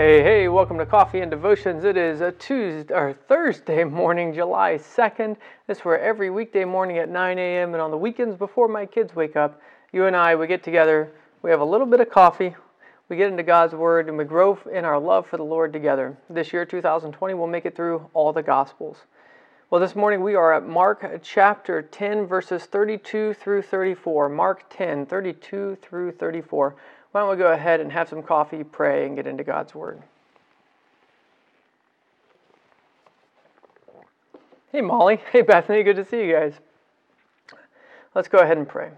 Hey, hey, welcome to Coffee and Devotions. It is a Tuesday or Thursday morning, July 2nd. This is where every weekday morning at 9 a.m. and on the weekends before my kids wake up, you and I, we get together, we have a little bit of coffee, we get into God's Word, and we grow in our love for the Lord together. This year, 2020, we'll make it through all the Gospels. Well, this morning we are at Mark chapter 10, verses 32 through 34. Mark 10, 32 through 34. Why don't we go ahead and have some coffee, pray, and get into God's Word? Hey, Molly. Hey, Bethany. Good to see you guys. Let's go ahead and pray.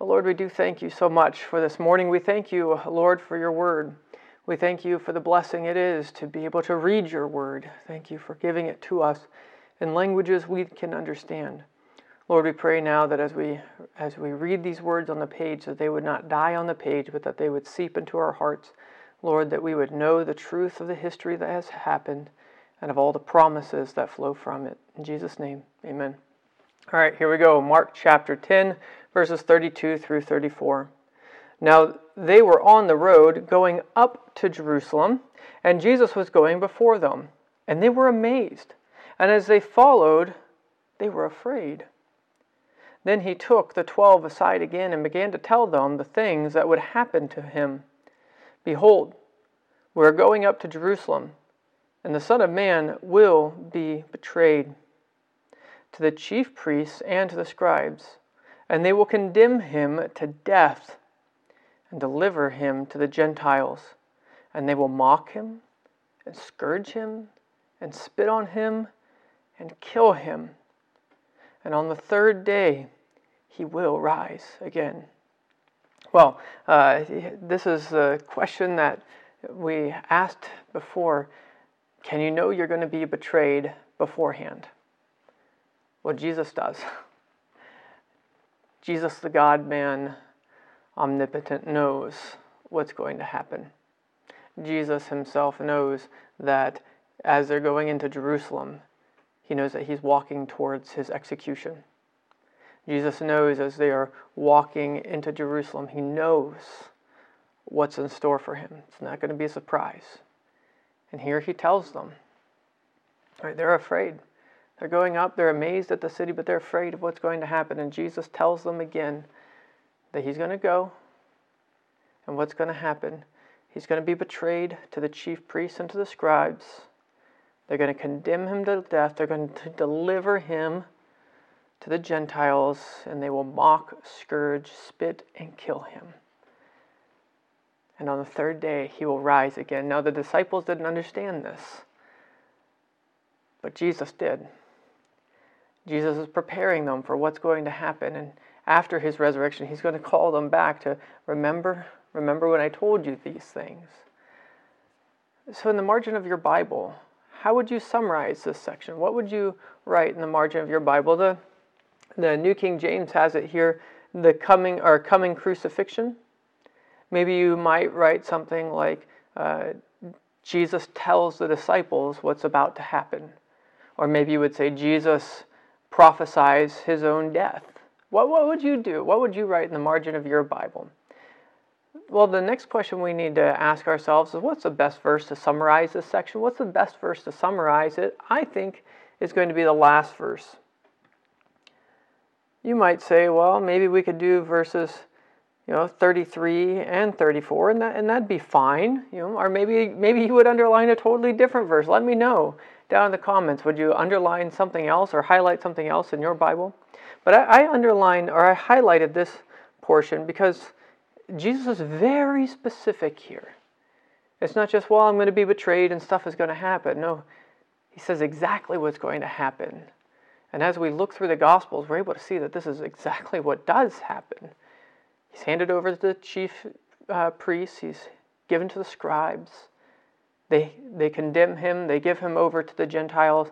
Oh, Lord, we do thank you so much for this morning. We thank you, Lord, for your Word. We thank you for the blessing it is to be able to read your Word. Thank you for giving it to us in languages we can understand. Lord, we pray now that as we as we read these words on the page, that they would not die on the page, but that they would seep into our hearts. Lord, that we would know the truth of the history that has happened and of all the promises that flow from it. In Jesus' name, amen. All right, here we go. Mark chapter 10, verses 32 through 34. Now they were on the road going up to Jerusalem, and Jesus was going before them, and they were amazed. And as they followed, they were afraid. Then he took the twelve aside again and began to tell them the things that would happen to him. Behold, we are going up to Jerusalem, and the Son of Man will be betrayed to the chief priests and to the scribes, and they will condemn him to death and deliver him to the Gentiles, and they will mock him and scourge him and spit on him and kill him. And on the third day, he will rise again. Well, uh, this is a question that we asked before. Can you know you're going to be betrayed beforehand? Well, Jesus does. Jesus, the God man, omnipotent, knows what's going to happen. Jesus himself knows that as they're going into Jerusalem, he knows that he's walking towards his execution. Jesus knows as they are walking into Jerusalem, he knows what's in store for him. It's not going to be a surprise. And here he tells them, right, they're afraid. They're going up, they're amazed at the city, but they're afraid of what's going to happen. And Jesus tells them again that he's going to go. And what's going to happen? He's going to be betrayed to the chief priests and to the scribes. They're going to condemn him to death. They're going to deliver him to the Gentiles, and they will mock, scourge, spit, and kill him. And on the third day, he will rise again. Now, the disciples didn't understand this, but Jesus did. Jesus is preparing them for what's going to happen. And after his resurrection, he's going to call them back to remember, remember when I told you these things. So, in the margin of your Bible, how would you summarize this section? What would you write in the margin of your Bible? The the New King James has it here, the coming or coming crucifixion. Maybe you might write something like uh, Jesus tells the disciples what's about to happen. Or maybe you would say Jesus prophesies his own death. What, what would you do? What would you write in the margin of your Bible? Well, the next question we need to ask ourselves is what's the best verse to summarize this section? What's the best verse to summarize it? I think is going to be the last verse. You might say, well, maybe we could do verses, you know, 33 and 34, and that and that'd be fine, you know. Or maybe maybe you would underline a totally different verse. Let me know down in the comments. Would you underline something else or highlight something else in your Bible? But I, I underlined or I highlighted this portion because Jesus is very specific here. It's not just, well, I'm going to be betrayed and stuff is going to happen. No, he says exactly what's going to happen. And as we look through the Gospels, we're able to see that this is exactly what does happen. He's handed over to the chief uh, priests, he's given to the scribes. They, they condemn him, they give him over to the Gentiles.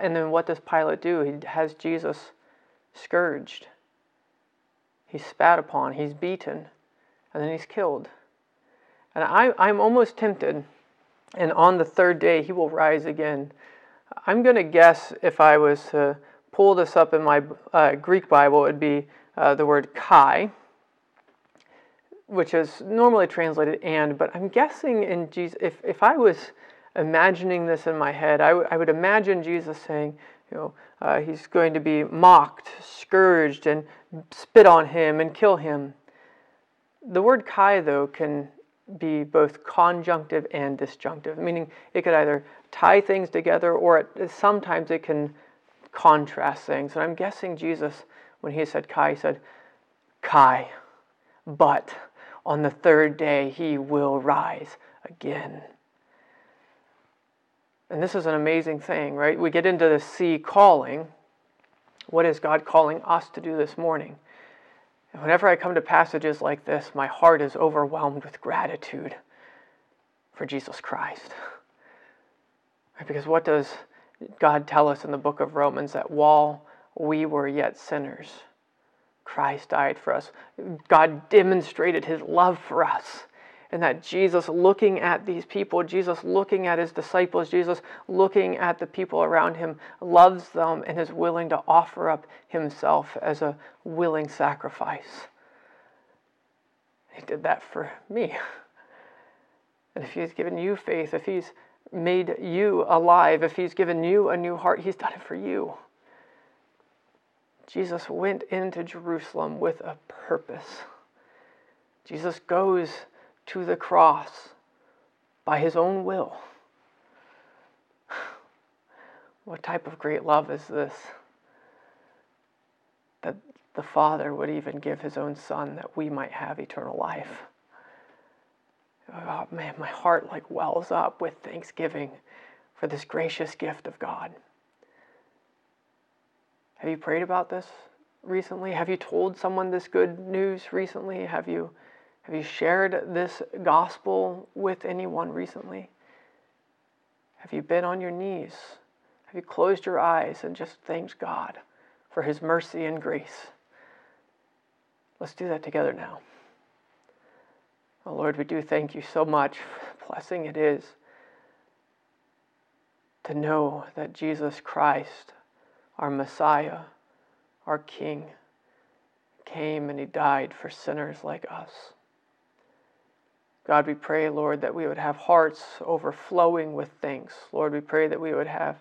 And then what does Pilate do? He has Jesus scourged, he's spat upon, he's beaten, and then he's killed. And I, I'm almost tempted, and on the third day he will rise again. I'm going to guess if I was to pull this up in my uh, Greek Bible, it would be uh, the word kai. which is normally translated and, but I'm guessing in Jesus, if, if I was imagining this in my head, I, w- I would imagine Jesus saying, you know, uh, he's going to be mocked, scourged, and spit on him and kill him. The word kai, though, can be both conjunctive and disjunctive, meaning it could either tie things together or it, sometimes it can contrast things. And I'm guessing Jesus, when he said kai, said, Kai, but on the third day he will rise again. And this is an amazing thing, right? We get into the sea calling. What is God calling us to do this morning? And whenever I come to passages like this, my heart is overwhelmed with gratitude for Jesus Christ. Because what does God tell us in the book of Romans? That while we were yet sinners, Christ died for us. God demonstrated his love for us and that Jesus looking at these people, Jesus looking at his disciples, Jesus looking at the people around him, loves them and is willing to offer up himself as a willing sacrifice. He did that for me. And if he's given you faith, if he's made you alive, if he's given you a new heart, he's done it for you. Jesus went into Jerusalem with a purpose. Jesus goes to the cross by his own will. What type of great love is this? That the Father would even give his own Son that we might have eternal life. Oh man, my heart like wells up with thanksgiving for this gracious gift of God. Have you prayed about this recently? Have you told someone this good news recently? Have you have you shared this gospel with anyone recently? Have you been on your knees? Have you closed your eyes and just thanked God for his mercy and grace? Let's do that together now. Oh Lord, we do thank you so much. Blessing it is to know that Jesus Christ, our Messiah, our King, came and he died for sinners like us. God, we pray, Lord, that we would have hearts overflowing with thanks. Lord, we pray that we would have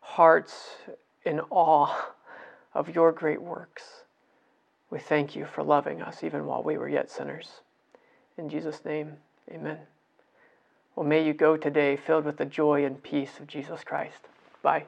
hearts in awe of your great works. We thank you for loving us even while we were yet sinners. In Jesus' name, amen. Well, may you go today filled with the joy and peace of Jesus Christ. Bye.